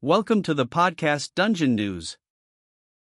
Welcome to the podcast Dungeon News.